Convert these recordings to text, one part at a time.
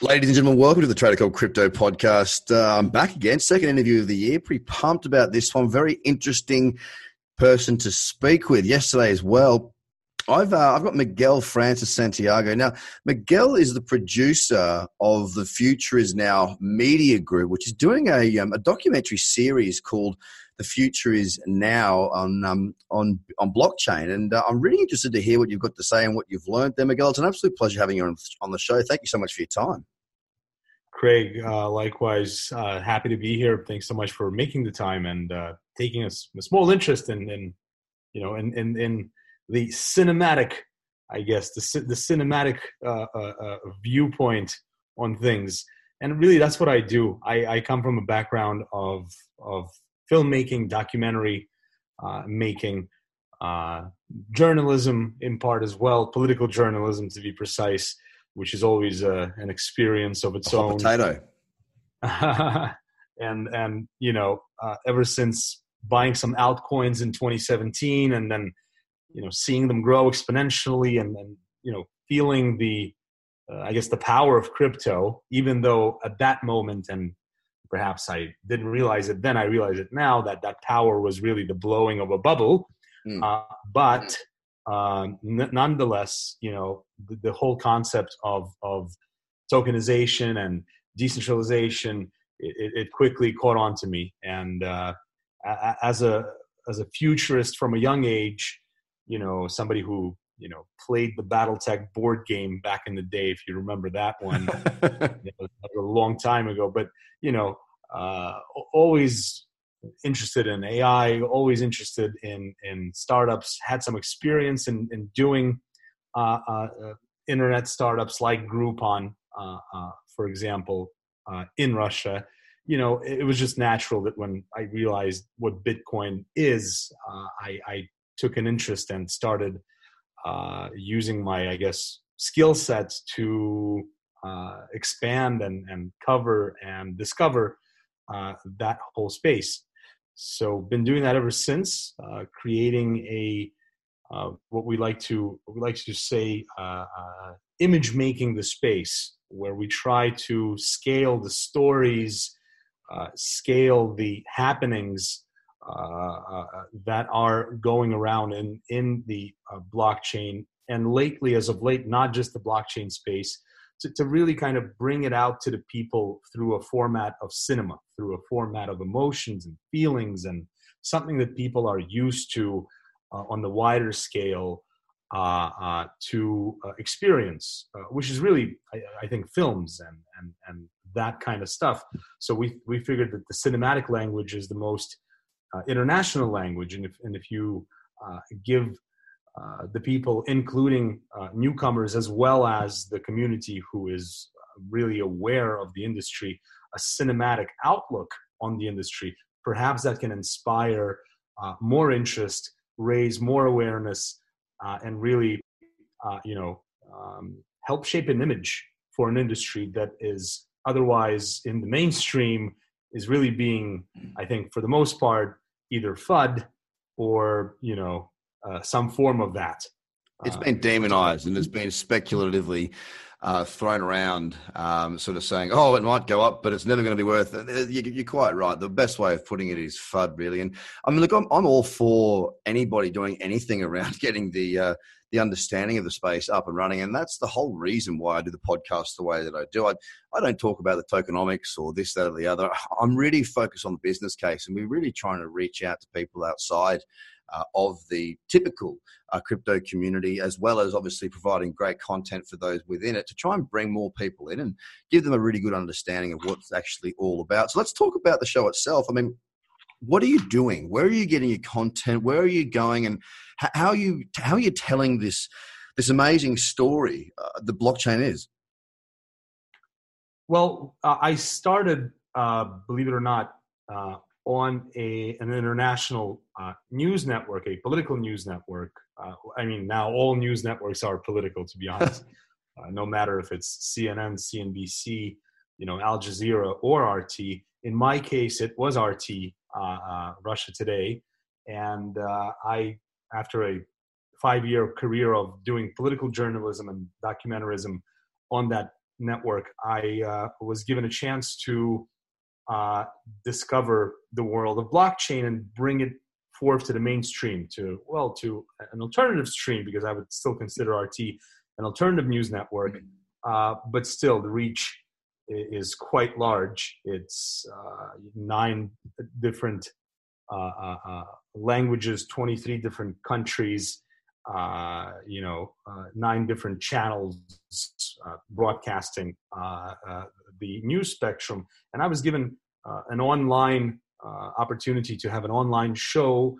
Ladies and gentlemen, welcome to the Trader Called Crypto Podcast. Uh, I'm back again, second interview of the year. Pretty pumped about this one. Very interesting person to speak with yesterday as well. I've uh, I've got Miguel Francis Santiago. Now, Miguel is the producer of the Future Is Now Media Group, which is doing a um, a documentary series called "The Future Is Now" on um, on on blockchain. And uh, I'm really interested to hear what you've got to say and what you've learned there, Miguel. It's an absolute pleasure having you on, on the show. Thank you so much for your time. Craig, uh, likewise, uh, happy to be here. Thanks so much for making the time and uh, taking a, a, small interest in, in you know, in, in, in, the cinematic, I guess, the, the cinematic uh, uh, viewpoint on things. And really, that's what I do. I, I come from a background of, of filmmaking, documentary making, journalism in part as well, political journalism to be precise which is always uh, an experience of its own. Potato. and and you know, uh, ever since buying some altcoins in 2017, and then you know seeing them grow exponentially, and then you know feeling the uh, I guess the power of crypto, even though at that moment and perhaps I didn't realize it then, I realize it now that that power was really the blowing of a bubble. Mm. Uh, but um, n- nonetheless, you know, the, the, whole concept of, of tokenization and decentralization, it, it quickly caught on to me. And uh, as a as a futurist from a young age, you know, somebody who you know played the BattleTech board game back in the day, if you remember that one, a long time ago. But you know, uh, always interested in AI, always interested in in startups. Had some experience in in doing uh, uh, uh internet startups like Groupon, uh, uh, for example, uh, in Russia. You know, it, was just natural that when I realized what Bitcoin is, I, I, took an interest and started using my, I guess, skill sets to uh, expand and, and cover and discover uh, that whole space. So been doing that ever since, uh, creating a uh, what we like to we like to say uh, uh image making the space where we try to scale the stories, uh, scale the happenings uh, that are going around in in the blockchain, and lately, as of late, not just the blockchain space, to, to really kind of bring it out to the people through a format of cinema, through a format of emotions and feelings, and something that people are used to uh, on the wider scale uh, uh, to uh, experience, uh, which is really, I, I, think, films and, and, and that kind of stuff. So we, we figured that the cinematic language is the most uh, international language. And if, and if you give uh, the people, including uh, newcomers as well as the community who is uh, really aware of the industry, a cinematic outlook on the industry. Perhaps that can inspire uh, more interest, raise more awareness, uh, and really, you know, um, help shape an image for an industry that is otherwise in the mainstream is really being, I think, for the most part, either FUD or you know uh, some form of that. It's uh, been demonized and it's been speculatively uh, thrown around, um, sort of saying, "Oh, it might go up, but it's never going to be worth it." Uh, you're quite right. The best way of putting it is FUD, really. And I mean, look, I'm, I'm all for anybody doing anything around getting the uh, the understanding of the space up and running, and that's the whole reason why I do the podcast the way that I do. I I don't talk about the tokenomics or this, that, or the other. I'm really focused on the business case, and we're really trying to reach out to people outside uh, of the typical uh, crypto community, as well as obviously providing great content for those within it to try and bring more people in and give them a really good understanding of what it's actually all about. So let's talk about the show itself. I mean, what are you doing? Where are you getting your content? Where are you going? And how are you how are you telling this this amazing story uh, the blockchain is? Well, uh, I started, uh, believe it or not, uh, on a, an international uh, news network, a political news network. Uh, I mean, now all news networks are political, to be honest. uh, no matter if it's CNN, CNBC, you know, Al Jazeera, or RT. In my case, it was RT, Russia Today, and uh, I, after a five-year career of doing political journalism and documentarism on that network, I uh, was given a chance to uh, discover the world of blockchain and bring it forth to the mainstream, to well, to an alternative stream, because I would still consider RT an alternative news network, uh, but still the reach is quite large. It's uh, nine different uh, uh, uh, languages, 23 different countries, you know, nine different channels broadcasting the news spectrum. And I was given an online opportunity to have an online show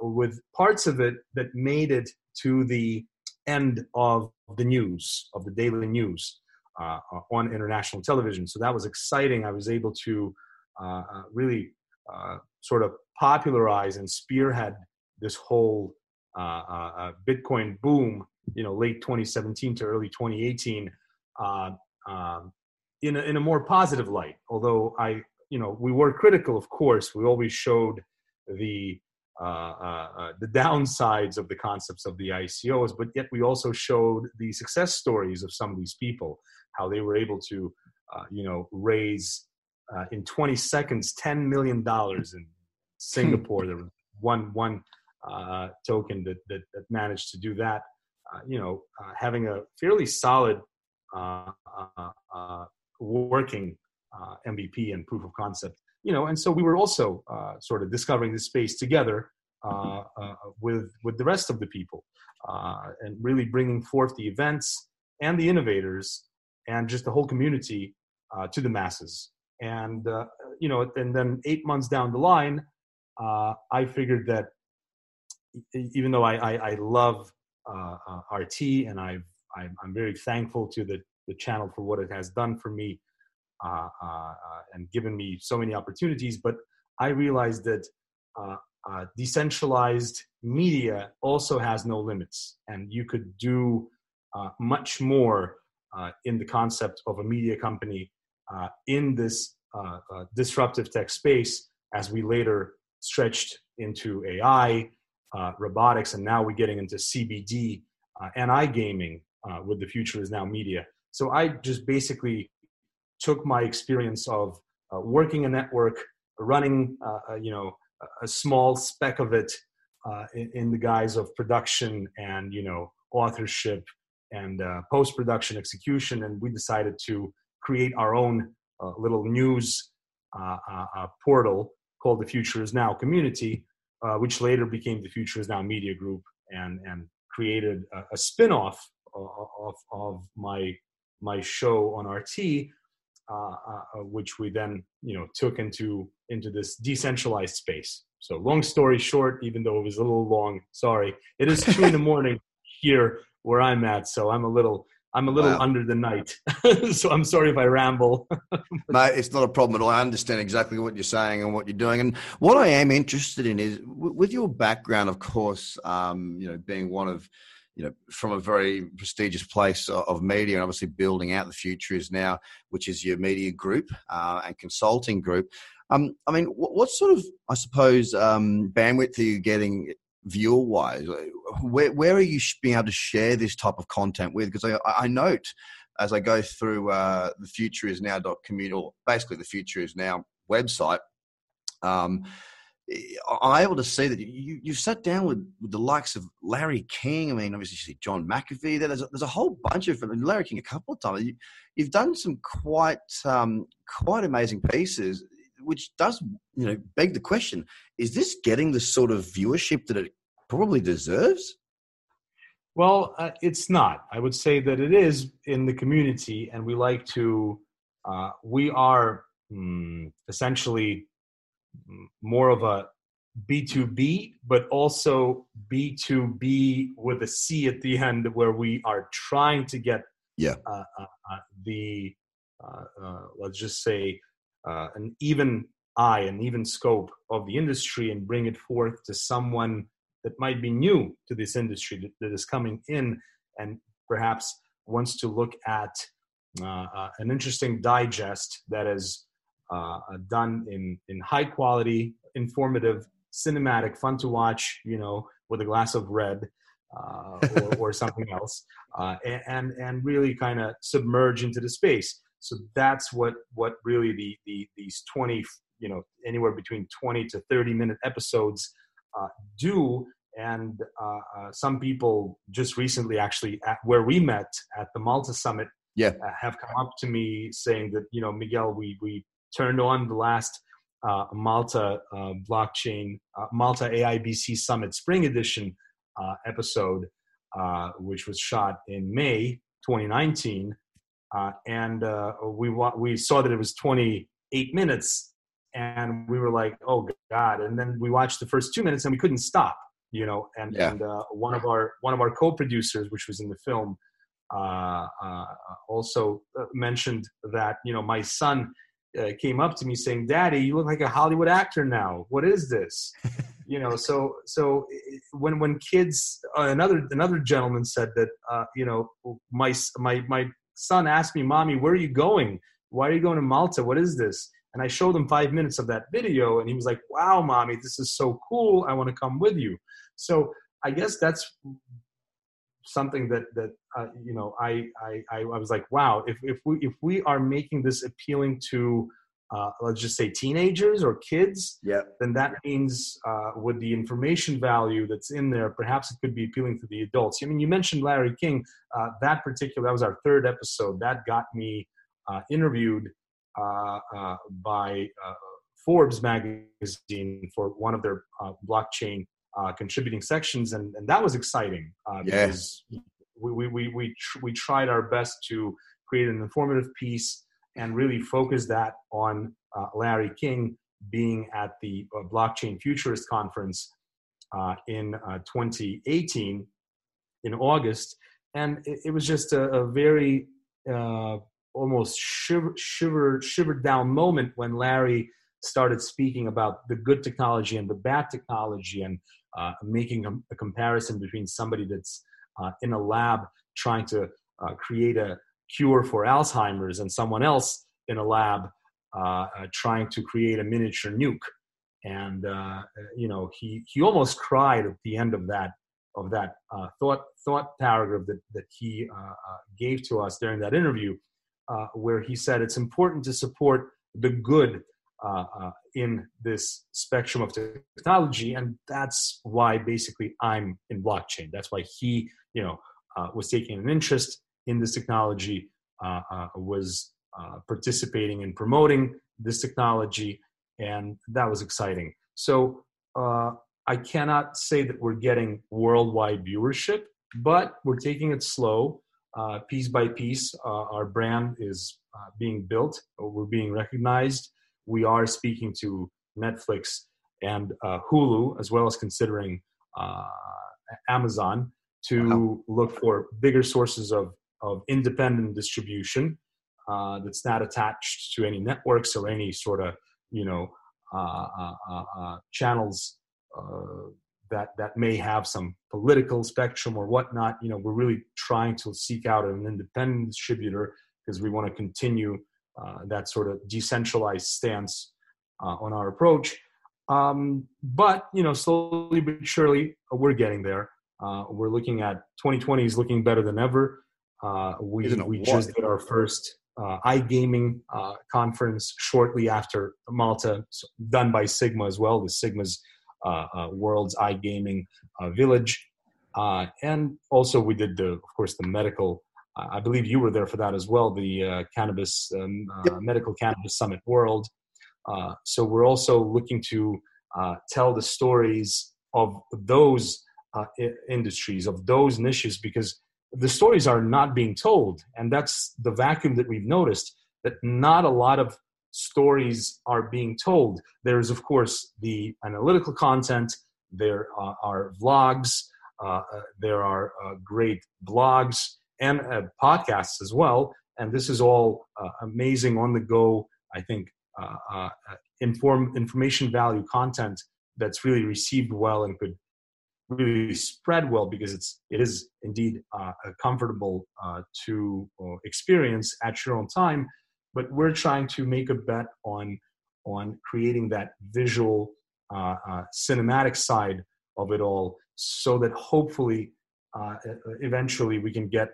with parts of it that made it to the end of the news, of the daily news. Uh, on international television. So that was exciting. I was able to uh, uh really uh, sort of popularize and spearhead this whole uh, Bitcoin boom, you know, late 2017 to early 2018, um, in, a, in a more positive light. Although I, you know, we were critical, of course. We always showed the uh, uh, uh, the downsides of the concepts of the ICOs, but yet we also showed the success stories of some of these people how they were able to, uh, you know, raise uh, in 20 seconds $10 million in Singapore. there was one one uh, token that, that, that managed to do that. Uh, you know, uh, having a fairly solid uh, working MVP and proof of concept. You know, and so we were also sort of discovering this space together with with the rest of the people, and really bringing forth the events and the innovators and just the whole community uh, to the masses. And uh, you know, and then eight months down the line, uh, I figured that even though I, I, I love uh, uh, RT and I've, I'm, very thankful to the, the channel for what it has done for me uh, and given me so many opportunities, but I realized that decentralized media also has no limits, and you could do much more in the concept of a media company uh, in this uh, disruptive tech space as we later stretched into AI, robotics, and now we're getting into CBD and iGaming with the future is now media. So I just basically took my experience of uh, working a network, running, uh, you know, a small speck of it uh, in, in, the guise of production and you know authorship and uh, post production execution. And we decided to create our own uh, little news uh, uh, uh, portal called the Future is Now Community, which later became the Future is Now Media Group and, and created a, a spin off of, of my, my show on RT. Uh, uh, which we then you know took into into this decentralized space. So long story short, even though it was a little long, sorry, it is two in the morning here where I'm at. So I'm a little I'm a little wow. under the night. so I'm sorry if I ramble. Mate, it's not a problem at all. I understand exactly what you're saying and what you're doing. And what I am interested in is with your background, of course, um, you know, being one of, you know, from a very prestigious place of media and obviously building out the future is now, which is your media group uh, and consulting group. Um, I mean, what, what, sort of, I suppose, um, bandwidth are you getting viewer wise where, where are you being able to share this type of content with because I, I note as i go through uh, the future is now community or basically the future is now website um, I'm able to see that you, you've sat down with, with the likes of Larry King. I mean, obviously, you see John McAfee. There's a, there's a whole bunch of. Larry King a couple of times. You, have done some quite um, quite amazing pieces which does you know beg the question: Is this getting the sort of viewership that it probably deserves? Well, uh, it's not. I would say that it is in the community, and we like to. Uh, we are mm, essentially more of a B2B, but also B2B with a C at the end, where we are trying to get yeah uh, uh, uh the uh, let's just say uh, an even eye, an even scope of the industry and bring it forth to someone that might be new to this industry that, is coming in and perhaps wants to look at uh, uh, an interesting digest that is uh, done in, in high quality, informative, cinematic, fun to watch, you know, with a glass of red, uh, or, or, something else, uh, and and really kind of submerge into the space. So that's what what really the, the these 20 you know anywhere between 20 to 30 minute episodes uh, do and uh, uh, some people just recently actually at where we met at the malta summit yeah. Uh, have come up to me saying that you know miguel we we turned on the last uh, malta uh, blockchain malta aibc summit spring edition episode which was shot in may 2019 and we we saw that it was 28 minutes and we were like, "Oh God!" And then we watched the first two minutes, and we couldn't stop. You know, and yeah. and uh, one of our one of our co-producers, which was in the film, uh, uh, also uh, mentioned that you know my son uh, came up to me saying, "Daddy, you look like a Hollywood actor now. What is this?" you know, so so when when kids, uh, another another gentleman said that you know my my my son asked me, "Mommy, where are you going? Why are you going to Malta? What is this?" And I showed him five minutes of that video, and he was like, "Wow, mommy, this is so cool! I want to come with you." So I guess that's something that that uh, you know I, I I was like, "Wow! If if we if we are making this appealing to uh, let's just say teenagers or kids, yeah. then that means uh, with the information value that's in there, perhaps it could be appealing to the adults. I mean, you mentioned Larry King. Uh, that particular that was our third episode. That got me uh, interviewed uh, uh, by uh, Forbes magazine for one of their blockchain contributing sections, and, and that was exciting because yes. we, we, we, we, tr- we tried our best to create an informative piece and really focus that on Larry King being at the Blockchain Futurist Conference uh, in uh, 2018 in August. And it, it was just a, a very uh, almost shiver, shiver, shivered down moment when Larry started speaking about the good technology and the bad technology and uh, making a, a, comparison between somebody that's uh, in a lab trying to uh, create a cure for Alzheimer's and someone else in a lab uh, uh, trying to create a miniature nuke. And uh, you know, he he almost cried at the end of that of that thought thought paragraph that that he gave to us during that interview uh, where he said it's important to support the good uh, uh, in this spectrum of technology, and that's why basically I'm in blockchain. That's why he, you know, uh, was taking an interest in this technology, uh, was participating in promoting this technology, and that was exciting. So I cannot say that we're getting worldwide viewership, but we're taking it slow uh, piece by piece, uh, our brand is uh, being built. We're being recognized. We are speaking to Netflix and uh, Hulu, as well as considering uh, Amazon, to wow. look for bigger sources of, of independent distribution uh, that's not attached to any networks or any sort of you know channels that that may have some political spectrum or whatnot. You know, we're really trying to seek out an independent distributor because we want to continue uh, that sort of decentralized stance uh, on our approach. Um, but you know, slowly but surely, uh, we're getting there. Uh, we're looking at 2020 is looking better than ever. Uh, we we just did our first uh, iGaming uh, conference shortly after Malta, so done by Sigma as well. The Sigma's uh, uh, World's iGaming uh, Village. and also, we did, the, of course, the medical. I believe you were there for that as well, the Cannabis um, yep. Medical Cannabis Summit World. so, we're also looking to tell the stories of those industries, of those niches, because the stories are not being told. And that's the vacuum that we've noticed that not a lot of stories are being told. There's, of course, the analytical content, there are, are vlogs, uh, uh, there are uh, great blogs and uh, podcasts as well. And this is all uh, amazing on the go, I think, uh, inform, information value content that's really received well and could really spread well because it's it is indeed comfortable to experience at your own time. But we're trying to make a bet on on creating that visual uh, uh, cinematic side of it all so that hopefully uh, eventually we can get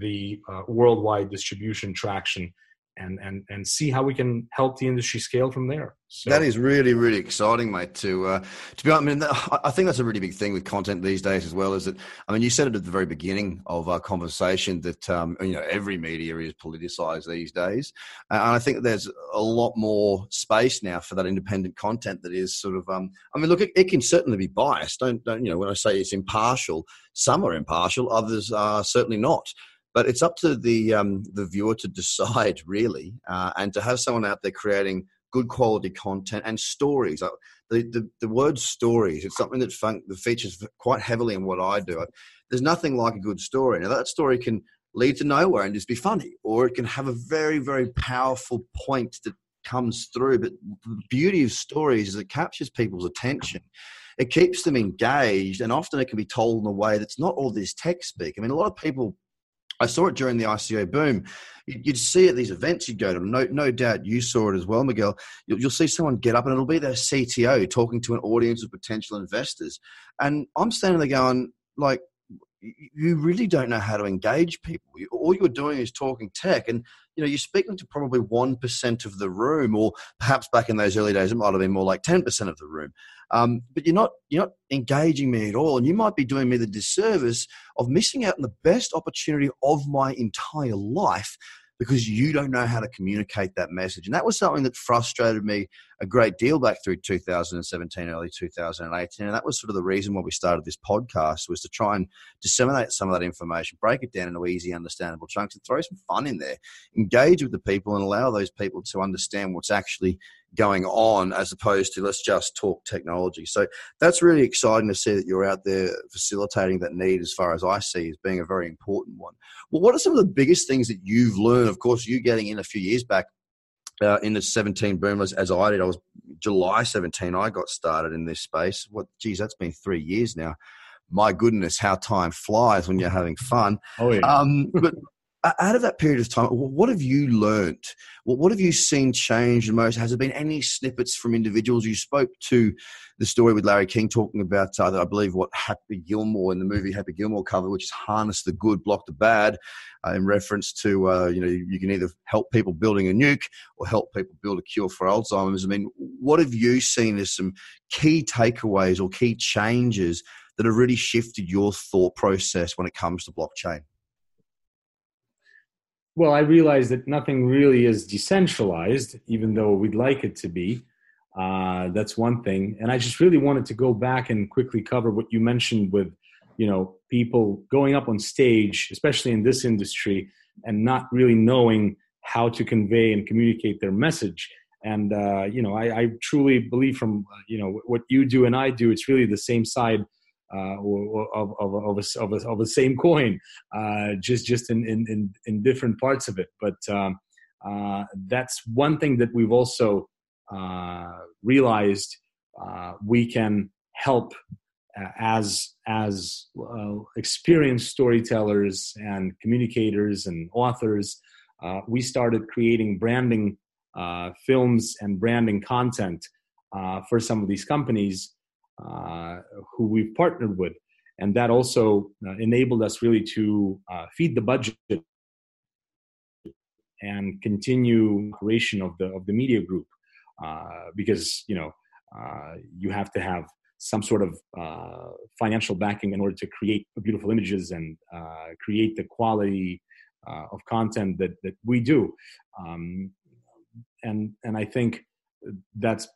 the uh, worldwide distribution traction and and and see how we can help the industry scale from there. So. That is really really exciting, mate. To uh, to be honest, I mean, I think that's a really big thing with content these days as well. Is that I mean, you said it at the very beginning of our conversation that um, you know every media is politicized these days, and I think there's a lot more space now for that independent content that is sort of. Um, I mean, look, it, it can certainly be biased. Don't don't you know when I say it's impartial, some are impartial, others are certainly not. But it's up to the um, the viewer to decide, really, uh, and to have someone out there creating good quality content and stories. The, the, the word stories, it's something that, fun, that features quite heavily in what I do. There's nothing like a good story. Now, that story can lead to nowhere and just be funny, or it can have a very, very powerful point that comes through. But the beauty of stories is it captures people's attention. It keeps them engaged, and often it can be told in a way that's not all this tech speak. I mean, a lot of people I saw it during the ICO boom. You'd see at these events you'd go to. No, no doubt you saw it as well, Miguel. You'll, you'll, see someone get up and it'll be their CTO talking to an audience of potential investors. And I'm standing there going, like, you really don't know how to engage people. All you're doing is talking tech, and you know you're speaking to probably one percent of the room, or perhaps back in those early days it might have been more like ten percent of the room. Um, but you're not you're not engaging me at all, and you might be doing me the disservice of missing out on the best opportunity of my entire life because you don't know how to communicate that message. And that was something that frustrated me a great deal back through 2017, early 2018. And that was sort of the reason why we started this podcast was to try and disseminate some of that information, break it down into easy, understandable chunks and throw some fun in there, engage with the people and allow those people to understand what's actually going on as opposed to let's just talk technology. So that's really exciting to see that you're out there facilitating that need as far as I see as being a very important one. Well, what are some of the biggest things that you've learned? Of course, you getting in a few years back uh, in the 17 boomers as I did. I was July 17. I got started in this space. What, geez, that's been three years now. My goodness, how time flies when you're having fun. Oh, yeah. Um, but out of that period of time, what have you learned? What have you seen change the most? Has there been any snippets from individuals? You spoke to the story with Larry King talking about, uh, I believe, what Happy Gilmore in the movie Happy Gilmore cover, which is harness the good, block the bad, uh, in reference to, uh, you know, you can either help people building a nuke or help people build a cure for Alzheimer's. I mean, what have you seen as some key takeaways or key changes that have really shifted your thought process when it comes to blockchain? Well, I realized that nothing really is decentralized, even though we'd like it to be. Uh, that's one thing. And I just really wanted to go back and quickly cover what you mentioned with, you know, people going up on stage, especially in this industry, and not really knowing how to convey and communicate their message. And uh, you know, I, I truly believe from you know what you do and I do, it's really the same side uh, of, of, of, a, of, a, of same coin, uh, just just in, in, in, different parts of it. But um, uh, that's one thing that we've also uh, realized uh, we can help as as experienced storytellers and communicators and authors. we started creating branding films and branding content for some of these companies who we've partnered with. And that also uh, enabled us really to uh, feed the budget and continue operation of the of the media group because you know you have to have some sort of uh, financial backing in order to create beautiful images and uh, create the quality uh, of content that that we do. Um, and and I think that's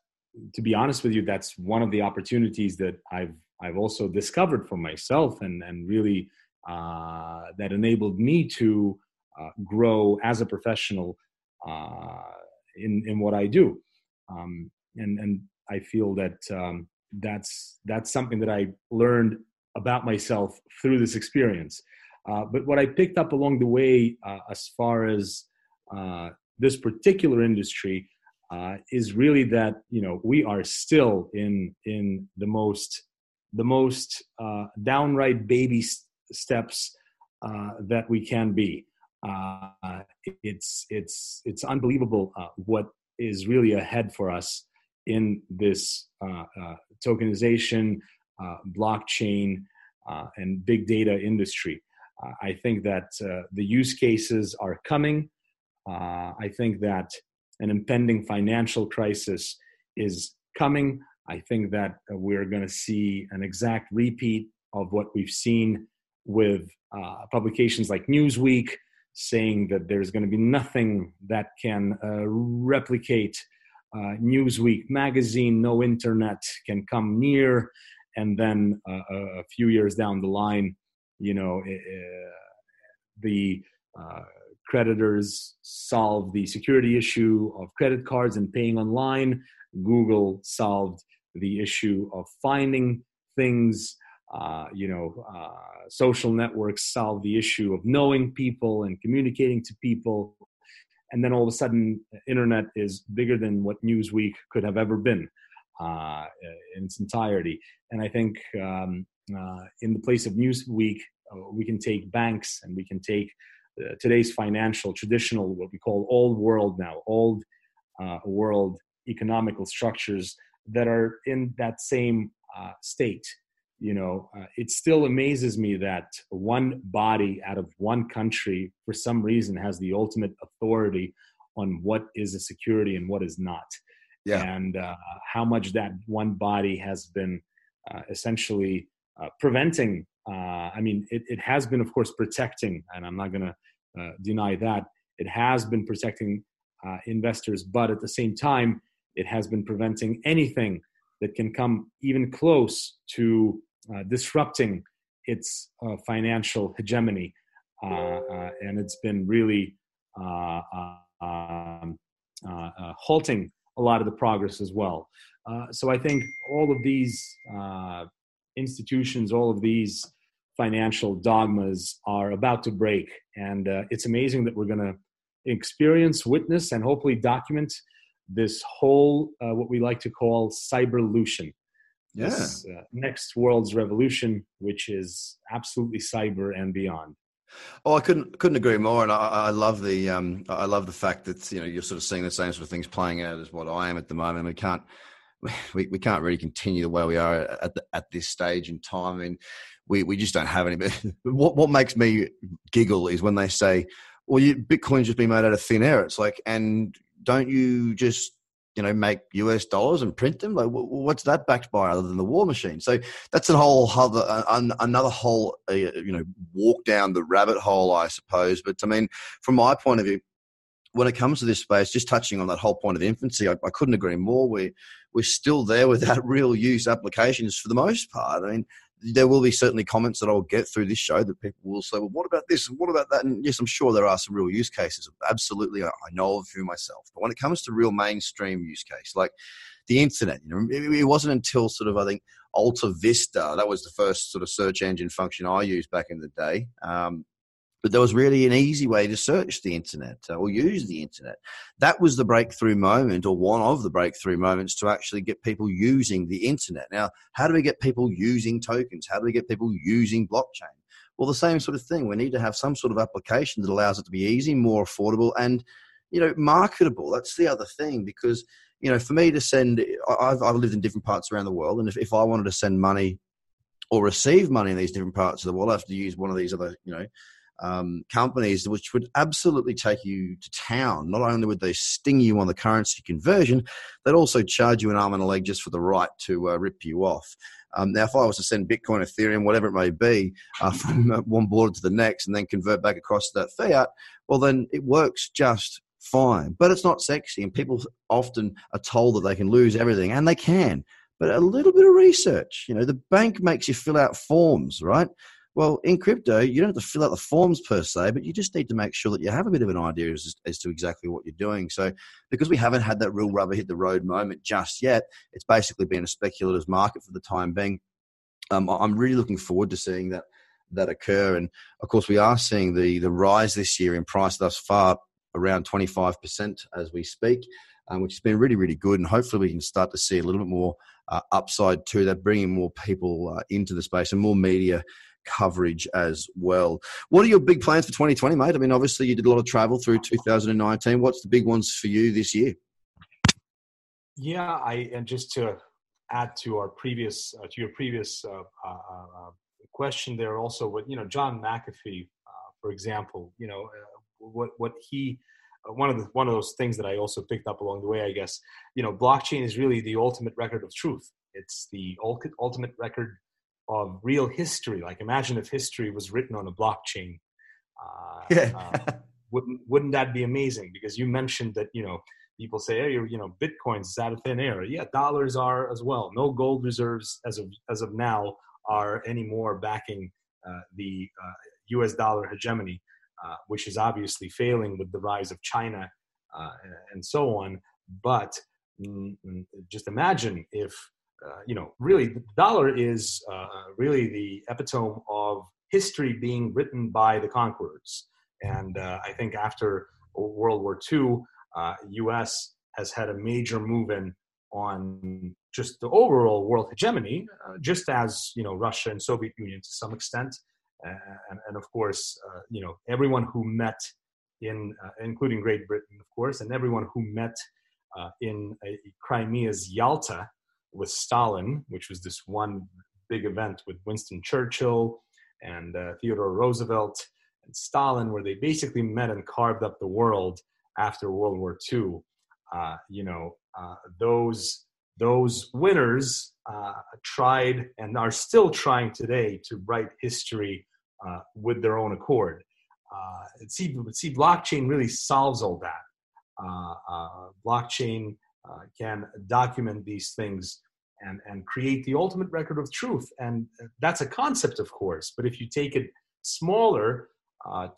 to be honest with you, that's one of the opportunities that I've I've also discovered for myself, and and really uh, that enabled me to uh, grow as a professional uh, in in what I do, um, and and I feel that um, that's that's something that I learned about myself through this experience. Uh, but what I picked up along the way, uh, as far as uh, this particular industry, uh, is really that you know we are still in in the most the most uh, downright baby steps uh, that we can be. Uh, it's it's it's unbelievable uh, what is really ahead for us in this uh, tokenization, blockchain, and big data industry. I think that the use cases are coming. I think that an impending financial crisis is coming. I think that we're going to see an exact repeat of what we've seen with uh, publications like Newsweek saying that there's going to be nothing that can uh, replicate uh, Newsweek magazine, no internet can come near. And then uh, a few years down the line, you know, the uh, creditors solve the security issue of credit cards and paying online. Google solved the issue of finding things. Uh, you know, uh, social networks solve the issue of knowing people and communicating to people. And then all of a sudden, internet is bigger than what Newsweek could have ever been uh, in its entirety. And I think um, uh, in the place of Newsweek, uh, we can take banks and we can take uh, today's financial traditional what we call old world now old uh, world economical structures that are in that same uh, state you know uh, it still amazes me that one body out of one country for some reason has the ultimate authority on what is a security and what is not yeah. and uh, how much that one body has been uh, essentially preventing I mean, it, it has been, of course, protecting, and I'm not going to uh, deny that. It has been protecting uh, investors, but at the same time, it has been preventing anything that can come even close to uh, disrupting its uh, financial hegemony. Uh, and it's been really um, halting a lot of the progress as well. so I think all of these institutions, all of these financial dogmas are about to break. And uh, it's amazing that we're going to experience, witness, and hopefully document this whole, uh, what we like to call cyberlution. Yeah. This, uh, next world's revolution, which is absolutely cyber and beyond. Oh, I couldn't couldn't agree more, and I, I love the um, I love the fact that you know you're sort of seeing the same sort of things playing out as what I am at the moment. We can't we, we can't really continue the way we are at the, at this stage in time. I mean, we, we just don't have any. what what makes me giggle is when they say, "Well, you, Bitcoin's just been made out of thin air." It's like, and don't you just you know make US dollars and print them? Like, what's that backed by other than the war machine? So that's a whole other another whole uh, you know walk down the rabbit hole, I suppose. But I mean, from my point of view. When it comes to this space, just touching on that whole point of infancy, I, I couldn't agree more. We we're still there without real use applications for the most part. I mean, there will be certainly comments that I'll get through this show that people will say, well, what about this what about that? And yes, I'm sure there are some real use cases. Absolutely, I know of few myself. But when it comes to real mainstream use case, like the internet, you know, it wasn't until sort of, I think, Alta Vista, that was the first sort of search engine function I used back in the day. Um, but there was really an easy way to search the internet uh, or use the internet. That was the breakthrough moment, or one of the breakthrough moments, to actually get people using the internet. Now, how do we get people using tokens? How do we get people using blockchain? Well, the same sort of thing. We need to have some sort of application that allows it to be easy, more affordable, and you know, marketable. That's the other thing because you know, for me to send, I've, I've lived in different parts around the world, and if, if I wanted to send money or receive money in these different parts of the world, I have to use one of these other, you know, um, companies which would absolutely take you to town. Not only would they sting you on the currency conversion, they'd also charge you an arm and a leg just for the right to uh, rip you off. Um, now, if I was to send Bitcoin, Ethereum, whatever it may be, uh, from one border to the next and then convert back across that fiat, well, then it works just fine. But it's not sexy, and people often are told that they can lose everything, and they can. But a little bit of research, you know, the bank makes you fill out forms, right? Well, in crypto, you don't have to fill out the forms per se, but you just need to make sure that you have a bit of an idea as, as to exactly what you're doing. So, because we haven't had that real rubber hit the road moment just yet, it's basically been a speculative market for the time being. Um, I'm really looking forward to seeing that that occur, and of course, we are seeing the the rise this year in price thus far around 25% as we speak. Um, which has been really, really good. And hopefully, we can start to see a little bit more uh, upside to that, bringing more people uh, into the space and more media coverage as well. What are your big plans for 2020, mate? I mean, obviously you did a lot of travel through 2019. What's the big ones for you this year? Yeah, I and just to add to our previous uh, to your previous uh, uh, uh question there also what you know John McAfee, uh, for example, you know uh, what what he one of the one of those things that I also picked up along the way, I guess, you know, blockchain is really the ultimate record of truth. It's the ultimate record of real history. Like, imagine if history was written on a blockchain. Uh, yeah. uh, wouldn't wouldn't that be amazing? Because you mentioned that you know people say, hey, you know, Bitcoin's is out of thin air. Yeah, dollars are as well. No gold reserves as of as of now are anymore backing uh, the U.S. Uh, dollar hegemony. Uh, which is obviously failing with the rise of China uh, and so on. But mm, mm, just imagine if, uh, you know, really the dollar is uh, really the epitome of history being written by the conquerors. And uh, I think after World War II, U.S. has had a major move in on just the overall world hegemony, just as you know Russia and Soviet Union to some extent, and, and of course, uh, you know, everyone who met in, uh, including Great Britain, of course, and everyone who met uh, in Crimea's Yalta with Stalin, which was this one big event with Winston Churchill and uh, Theodore Roosevelt and Stalin, where they basically met and carved up the world after World War II. Uh, you know, uh, those those winners uh, tried and are still trying today to write history uh, with their own accord. Uh, see, see, blockchain really solves all that. Blockchain can document these things and, and create the ultimate record of truth. And that's a concept, of course, but if you take it smaller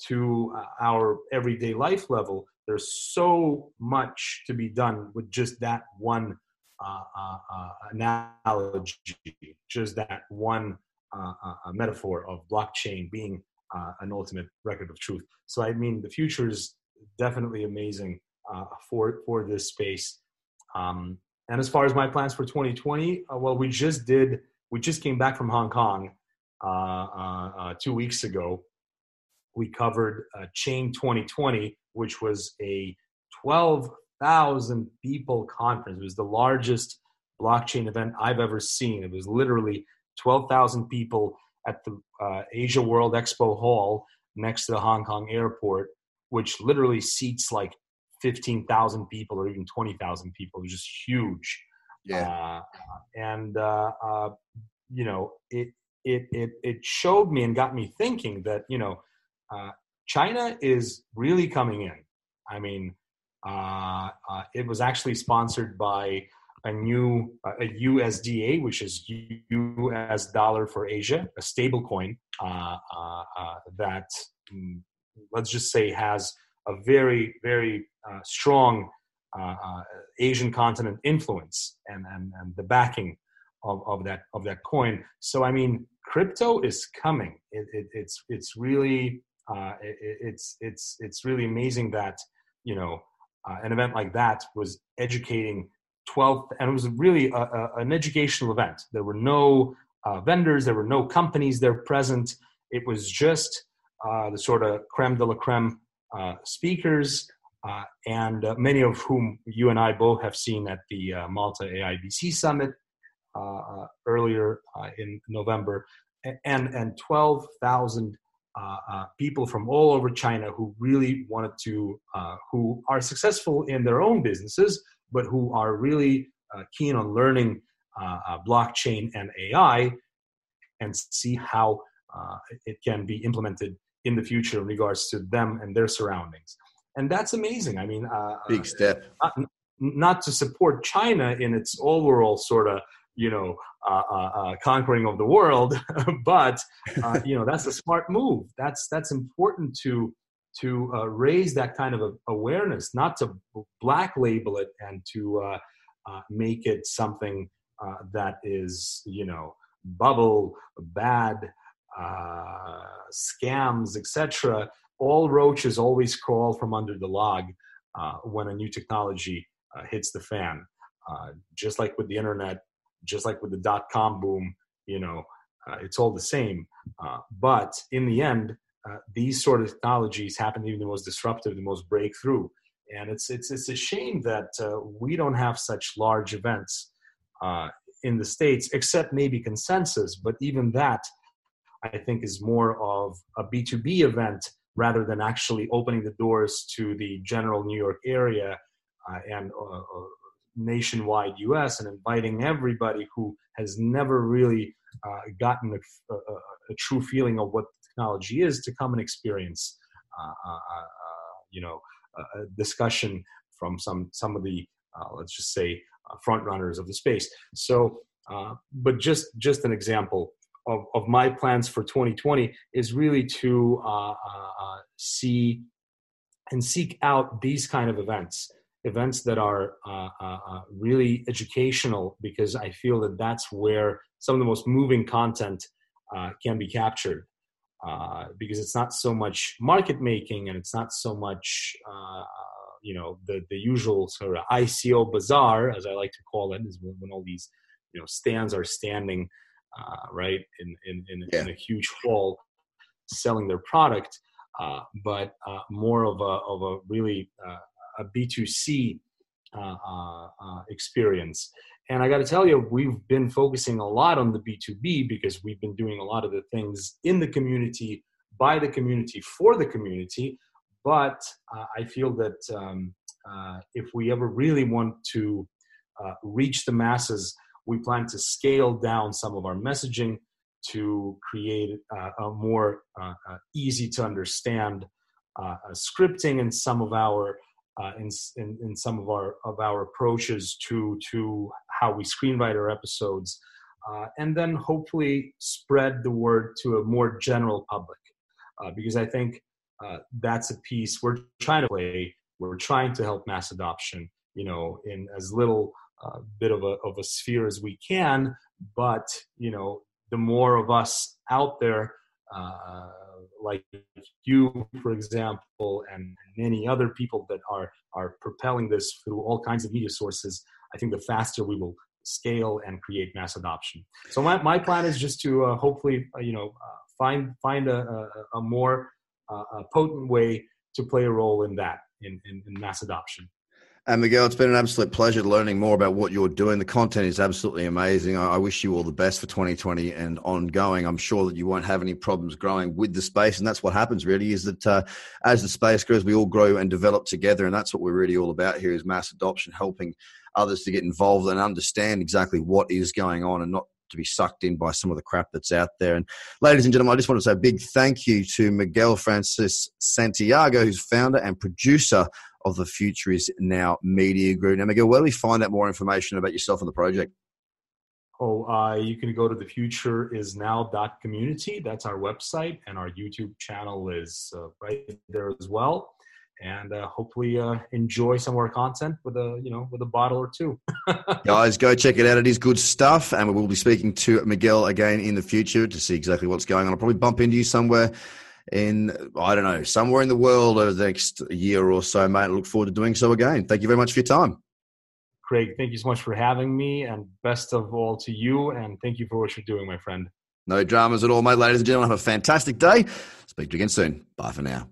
to our everyday life level, there's so much to be done with just that one uh, uh, uh, analogy, just that one metaphor of blockchain being an ultimate record of truth. So I mean, the future is definitely amazing for for this space. Um, and as far as my plans for 2020, well, we just did. We just came back from Hong Kong two weeks ago we covered uh, Chain 2020, which was a 12 thousand people conference. It was the largest blockchain event I've ever seen. It was literally twelve thousand people at the uh, Asia World Expo Hall next to the Hong Kong airport, which literally seats like fifteen thousand people or even twenty thousand people. It was just huge. Yeah, uh, and uh, uh, you know it it it it showed me and got me thinking that you know uh, China is really coming in. I mean, uh, uh, it was actually sponsored by a new uh, a USDA, which is US dollar for Asia, a stable coin uh, uh, uh, that mm, let's just say has a very very strong Asian continent influence and, and, and the backing of, of that of that coin. So I mean, crypto is coming. It, it, it's it's really it, it's it's it's really amazing that you know uh, an event like that was educating 12 and it was really a, a, an educational event there were no uh, vendors there were no companies there present it was just uh, the sort of creme de la creme uh, speakers uh, and uh, many of whom you and i both have seen at the malta aibc summit earlier in november. And and 12000 uh, uh, people from all over China who really wanted to, uh, who are successful in their own businesses, but who are really uh, keen on learning uh, blockchain and AI and see how it can be implemented in the future in regards to them and their surroundings. And that's amazing. I mean, big step. Not, not to support China in its overall sort of you know uh, uh, uh, conquering of the world but uh, you know that's a smart move that's that's important to to uh, raise that kind of awareness not to black label it and to uh, make it something that is you know bubble bad scams etc all roaches always crawl from under the log uh, when a new technology hits the fan just like with the internet just like with the dot com boom, you know, uh, it's all the same. Uh, but in the end, uh, these sort of technologies happen to be the most disruptive, the most breakthrough. And it's it's it's a shame that uh, we don't have such large events uh, in the states, except maybe consensus. But even that, I think is more of a B2B event rather than actually opening the doors to the general New York area uh, and uh, uh nationwide US and inviting everybody who has never really uh, gotten a, a, a, true feeling of what technology is to come and experience, uh, uh, you know, a discussion from some some of the let's just say front runners of the space. So, but just just an example of, of my plans for 2020 is really to uh, uh, uh, see and seek out these kind of events events that are uh, uh, uh, really educational because I feel that that's where some of the most moving content can be captured. Because it's not so much market making and it's not so much you know the the usual sort of ICO bazaar as I like to call it is when, when all these you know stands are standing right in in in, yeah. in, a huge hall selling their product. but more of a of a really a B2C uh, uh, uh, experience. And I got to tell you, we've been focusing a lot on the B2B because we've been doing a lot of the things in the community, by the community, for the community. But uh, I feel that um, uh, if we ever really want to uh, reach the masses, we plan to scale down some of our messaging to create a more easy to understand scripting in some of our uh, in, in, in some of our of our approaches to to how we screenwrite our episodes, uh, and then hopefully spread the word to a more general public, uh, because I think uh, that's a piece we're trying to play. We're trying to help mass adoption, you know, in as little uh, bit of a of a sphere as we can, but you know, the more of us out there uh, like you, for example, and many other people that are are propelling this through all kinds of media sources, I think the faster we will scale and create mass adoption. So my, my plan is just to uh, hopefully uh, you know uh, find find a, a, a more uh, a potent way to play a role in that in, in, in mass adoption. And Miguel, it's been an absolute pleasure learning more about what you're doing. The content is absolutely amazing. I wish you all the best for 2020 and ongoing. I'm sure that you won't have any problems growing with the space, and that's what happens. Really, is that uh, as the space grows, we all grow and develop together, and that's what we're really all about here: is mass adoption, helping others to get involved and understand exactly what is going on, and not to be sucked in by some of the crap that's out there. And ladies and gentlemen, I just want to say a big thank you to Miguel Francis Santiago, who's founder and producer of the Future is Now Media Group. Now, Miguel, where do we find out more information about yourself and the project? Oh, uh, you can go to the future is now dot community. That's our website, and our YouTube channel is uh, right there as well. And uh, hopefully, uh, enjoy some of our content with a you know with a bottle or two. Guys, go check it out. It is good stuff, and we will be speaking to Miguel again in the future to see exactly what's going on. I'll probably bump into you somewhere in I don't know somewhere in the world over the next year or so, mate. I look forward to doing so again. Thank you very much for your time. Craig, thank you so much for having me, and best of all to you. And thank you for what you're doing, my friend. No dramas at all, mate. Ladies and gentlemen, have a fantastic day. Speak to you again soon. Bye for now.